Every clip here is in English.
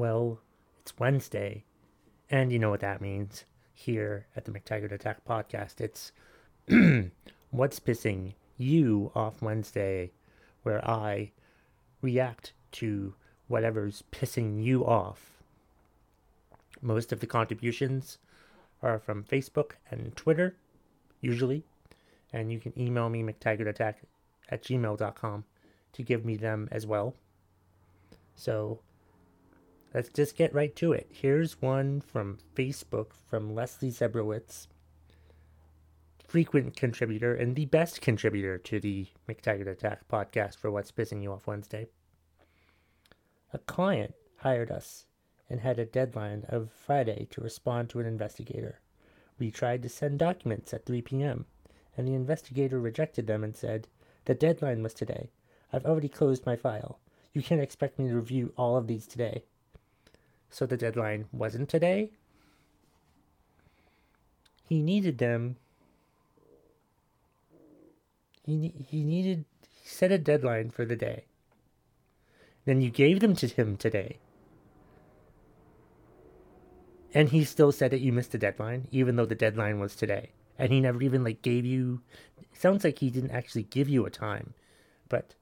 Well, it's Wednesday, and you know what that means here at the McTaggart Attack podcast. It's What's Pissing You Off Wednesday, where I react to whatever's pissing you off. Most of the contributions are from Facebook and Twitter, usually, and you can email me, McTaggartAttack at gmail.com, to give me them as well. So let's just get right to it. Here's one from Facebook from Leslie Zebrowitz, frequent contributor and the best contributor to the McTaggart Attack podcast for What's Pissing You Off Wednesday. A client hired us and had a deadline of Friday to respond to an investigator. We tried to send documents at 3 p.m., and the investigator rejected them and said, The deadline was today. I've already closed my file. You can't expect me to review all of these today. So the deadline wasn't today? He needed them. He, he needed, he set a deadline for the day. Then you gave them to him today. And he still said that you missed the deadline, even though the deadline was today. And he never even like gave you sounds like he didn't actually give you a time, but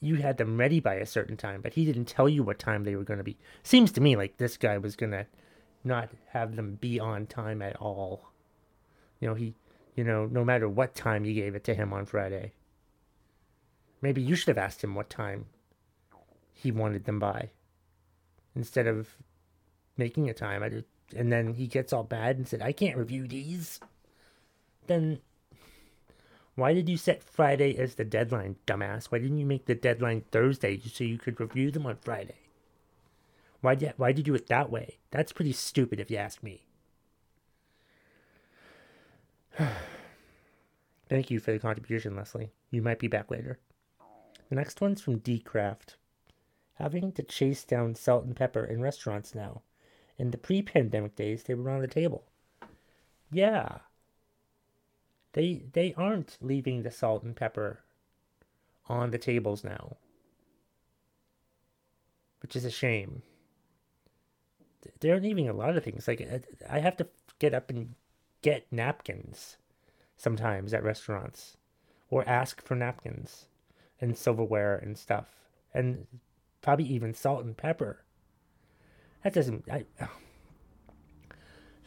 you had them ready by a certain time, but he didn't tell you what time they were going to be. Seems to me like this guy was going to not have them be on time at all. You know, he, you know, no matter what time you gave it to him on Friday. Maybe you should have asked him what time he wanted them by instead of making a time. And then he gets all bad and said, I can't review these. Then why did you set Friday as the deadline, dumbass? Why didn't you make the deadline Thursday so you could review them on Friday? Why did why did you do it that way? That's pretty stupid if you ask me. Thank you for the contribution, Leslie. You might be back later. The next one's from D Craft. Having to chase down salt and pepper in restaurants now. In the pre pandemic days, they were on the table. Yeah, they they aren't leaving the salt and pepper on the tables now. Which is a shame. They're leaving a lot of things. Like uh, I have to get up and get napkins sometimes at restaurants or ask for napkins and silverware and stuff and probably even salt and pepper. That doesn't I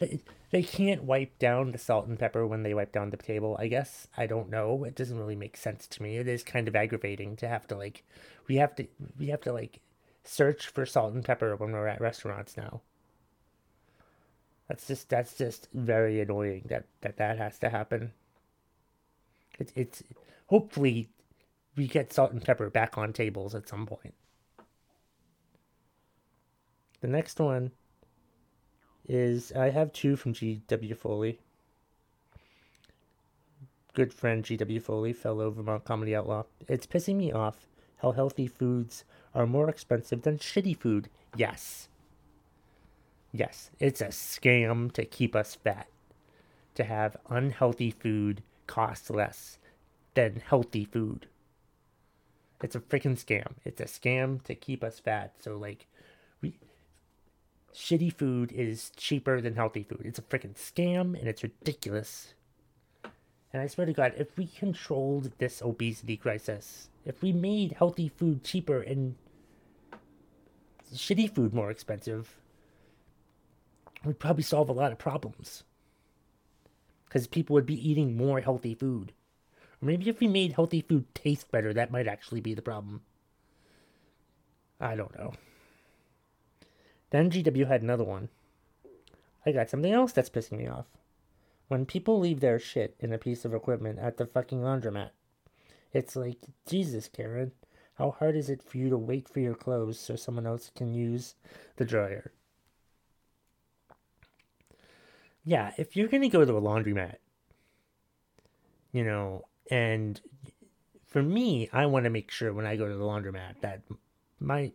they, they can't wipe down the salt and pepper when they wipe down the table. I guess I don't know. It doesn't really make sense to me. It is kind of aggravating to have to like we have to we have to like search for salt and pepper when we're at restaurants now. That's just that's just very annoying that that that has to happen. It's it's hopefully we get salt and pepper back on tables at some point. The next one is I have two from G.W. Foley. Good friend G.W. Foley, fellow Vermont comedy outlaw. It's pissing me off how healthy foods are more expensive than shitty food. Yes. Yes, it's a scam to keep us fat. To have unhealthy food cost less than healthy food. It's a freaking scam. It's a scam to keep us fat. So like shitty food is cheaper than healthy food. It's a freaking scam and it's ridiculous. And I swear to God, if we controlled this obesity crisis, if we made healthy food cheaper and shitty food more expensive, we'd probably solve a lot of problems. Because people would be eating more healthy food. Or maybe if we made healthy food taste better, that might actually be the problem. I don't know. Then GW had another one. I got something else that's pissing me off. When people leave their shit in a piece of equipment at the fucking laundromat, it's like, Jesus, Karen, how hard is it for you to wait for your clothes so someone else can use the dryer? Yeah, if you're gonna go to a laundromat, you know, and for me, I want to make sure when I go to the laundromat that my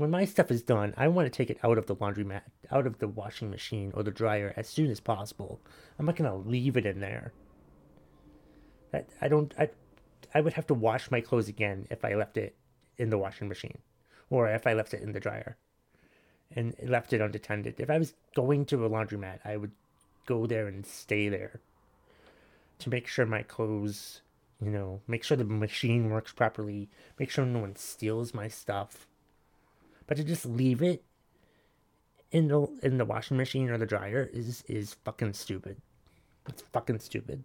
when my stuff is done, I want to take it out of the laundromat, out of the washing machine or the dryer as soon as possible. I'm not gonna leave it in there. That I don't I I would have to wash my clothes again if I left it in the washing machine, or if I left it in the dryer, and left it unattended. If I was going to a laundromat, I would go there and stay there to make sure my clothes, you know, make sure the machine works properly, make sure no one steals my stuff. But to just leave it in the in the washing machine or the dryer is is fucking stupid. It's fucking stupid.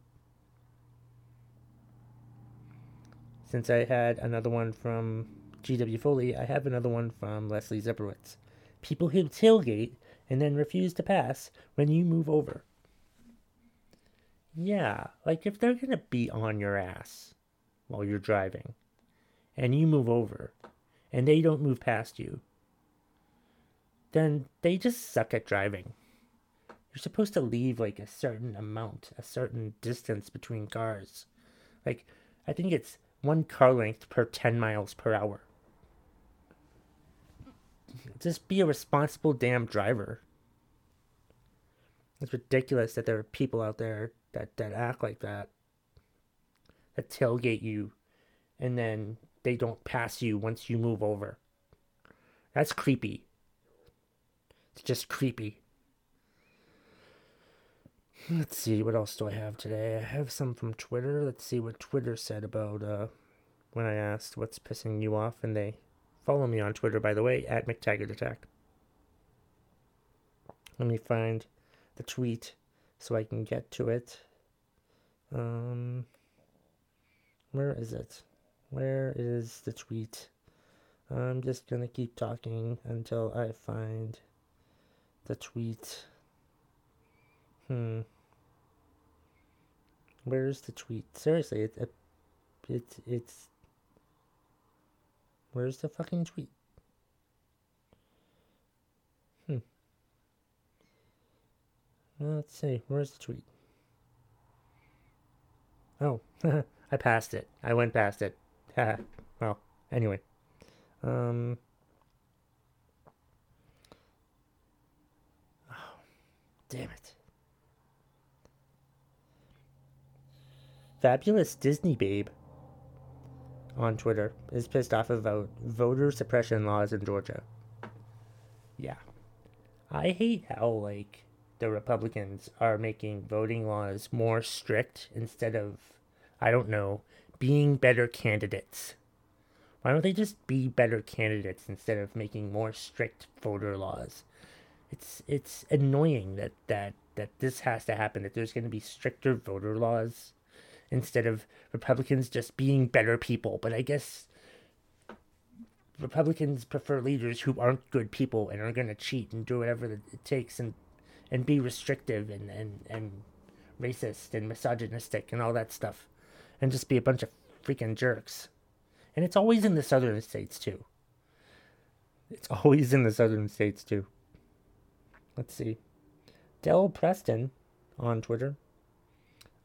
Since I had another one from G.W. Foley, I have another one from Leslie Zebrowitz. People who tailgate and then refuse to pass when you move over. Yeah, like if they're gonna be on your ass while you're driving and you move over and they don't move past you, then they just suck at driving. You're supposed to leave like a certain amount, a certain distance between cars. Like, I think it's one car length per 10 miles per hour. Just be a responsible damn driver. It's ridiculous that there are people out there that, that act like that, that tailgate you, and then they don't pass you once you move over. That's creepy. It's just creepy. Let's see, what else do I have today? I have some from Twitter. Let's see what Twitter said about uh, when I asked what's pissing you off, and they follow me on Twitter, by the way, at McTaggart Attack. Let me find the tweet so I can get to it. Um, where is it? Where is the tweet? I'm just gonna keep talking until I find the tweet. Hmm. Where's the tweet? Seriously, it, it, it, it's. Where's the fucking tweet? Hmm. Let's see. Where's the tweet? Oh, I passed it. I went past it. well, anyway. Um. Damn it. Fabulous Disney Babe on Twitter is pissed off about voter suppression laws in Georgia. Yeah. I hate how, like, the Republicans are making voting laws more strict instead of, I don't know, being better candidates. Why don't they just be better candidates instead of making more strict voter laws? It's it's annoying that that that this has to happen. That there's going to be stricter voter laws instead of Republicans just being better people. But I guess Republicans prefer leaders who aren't good people and are going to cheat and do whatever it takes and and be restrictive and, and, and racist and misogynistic and all that stuff and just be a bunch of freaking jerks. And it's always in the southern states too. It's always in the southern states too. Let's see. Del Preston on Twitter.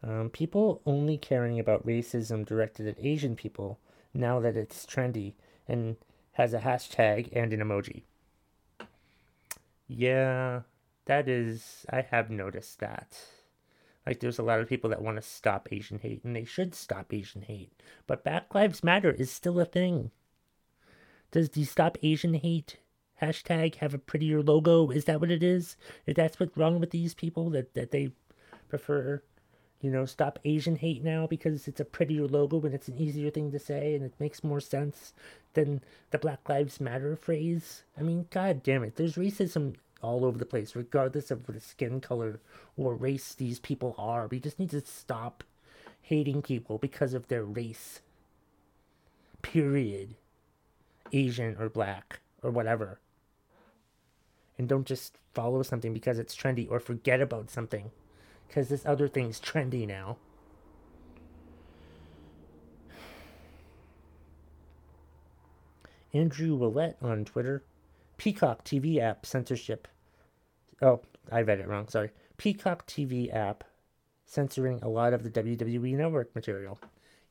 Um, people only caring about racism directed at Asian people now that it's trendy and has a hashtag and an emoji. Yeah, that is, I have noticed that. Like, there's a lot of people that want to stop Asian hate, and they should stop Asian hate. But Black Lives Matter is still a thing. Does the Stop Asian Hate hashtag have a prettier logo? Is that what it is? If that's what's wrong with these people, that, that they prefer, you know, Stop Asian Hate now because it's a prettier logo and it's an easier thing to say and it makes more sense than the Black Lives Matter phrase? I mean, god damn it, there's racism all over the place, regardless of what skin color or race these people are. We just need to stop hating people because of their race. Period. Asian or black or whatever. And don't just follow something because it's trendy or forget about something because this other thing's trendy now. Andrew Willett on Twitter Peacock TV app censorship. Oh, I read it wrong. Sorry. Peacock TV app censoring a lot of the WWE network material.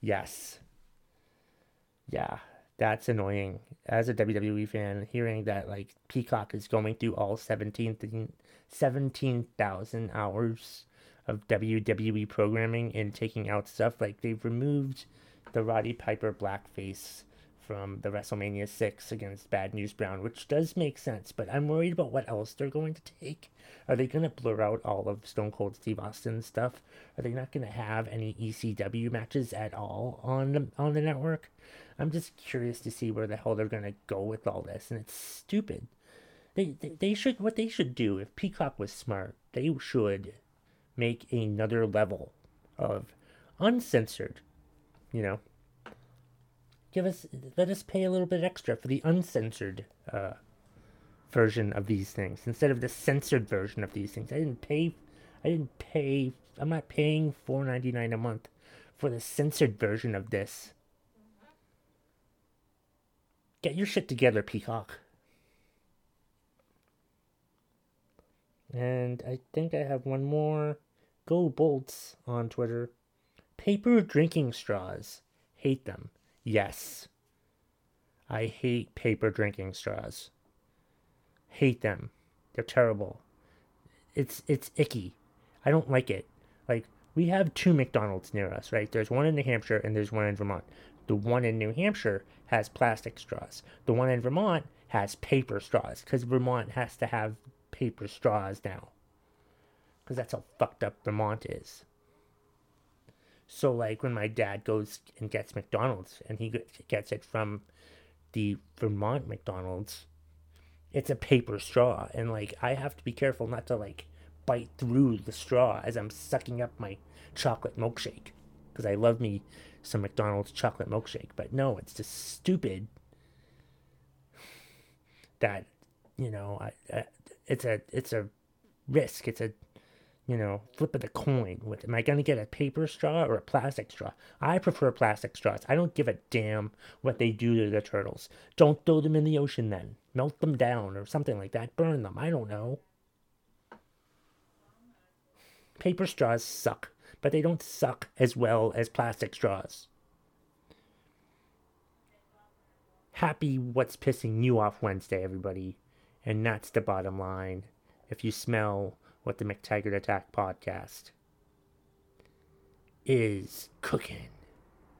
Yes. Yeah, that's annoying. As a WWE fan, hearing that like Peacock is going through all 17,000 17, hours of WWE programming and taking out stuff like they've removed the Roddy Piper blackface from the WrestleMania 6 against Bad News Brown, which does make sense, but I'm worried about what else they're going to take. Are they going to blur out all of Stone Cold Steve Austin's stuff? Are they not going to have any ECW matches at all on the, on the network? I'm just curious to see where the hell they're to go with all this, and it's stupid. They, they, they should, what they should do, if Peacock was smart, they should make another level of uncensored, you know, give us let us pay a little bit extra for the uncensored uh, version of these things instead of the censored version of these things. I didn't pay I didn't pay I'm not paying four ninety nine a month for the censored version of this. Get your shit together, Peacock. And I think I have one more. Go Bolts on Twitter. Paper drinking straws. Hate them. Yes. I hate paper drinking straws. Hate them. They're terrible. It's it's icky. I don't like it. Like we have two McDonald's near us, right? There's one in New Hampshire and there's one in Vermont. The one in New Hampshire has plastic straws. The one in Vermont has paper straws because Vermont has to have paper straws now. Because that's how fucked up Vermont is. So like when my dad goes and gets McDonald's and he gets it from the Vermont McDonald's, it's a paper straw and like I have to be careful not to like bite through the straw as I'm sucking up my chocolate milkshake because I love me some McDonald's chocolate milkshake. But no, it's just stupid that you know I, I, it's a it's a risk. It's a you know, flip of the coin with am I going to get a paper straw or a plastic straw? I prefer plastic straws. I don't give a damn what they do to the turtles. Don't throw them in the ocean then. Melt them down or something like that. Burn them. I don't know. Paper straws suck, but they don't suck as well as plastic straws. Happy What's Pissing You Off Wednesday, everybody. And that's the bottom line. If you smell what the McTaggart Attack podcast is cooking.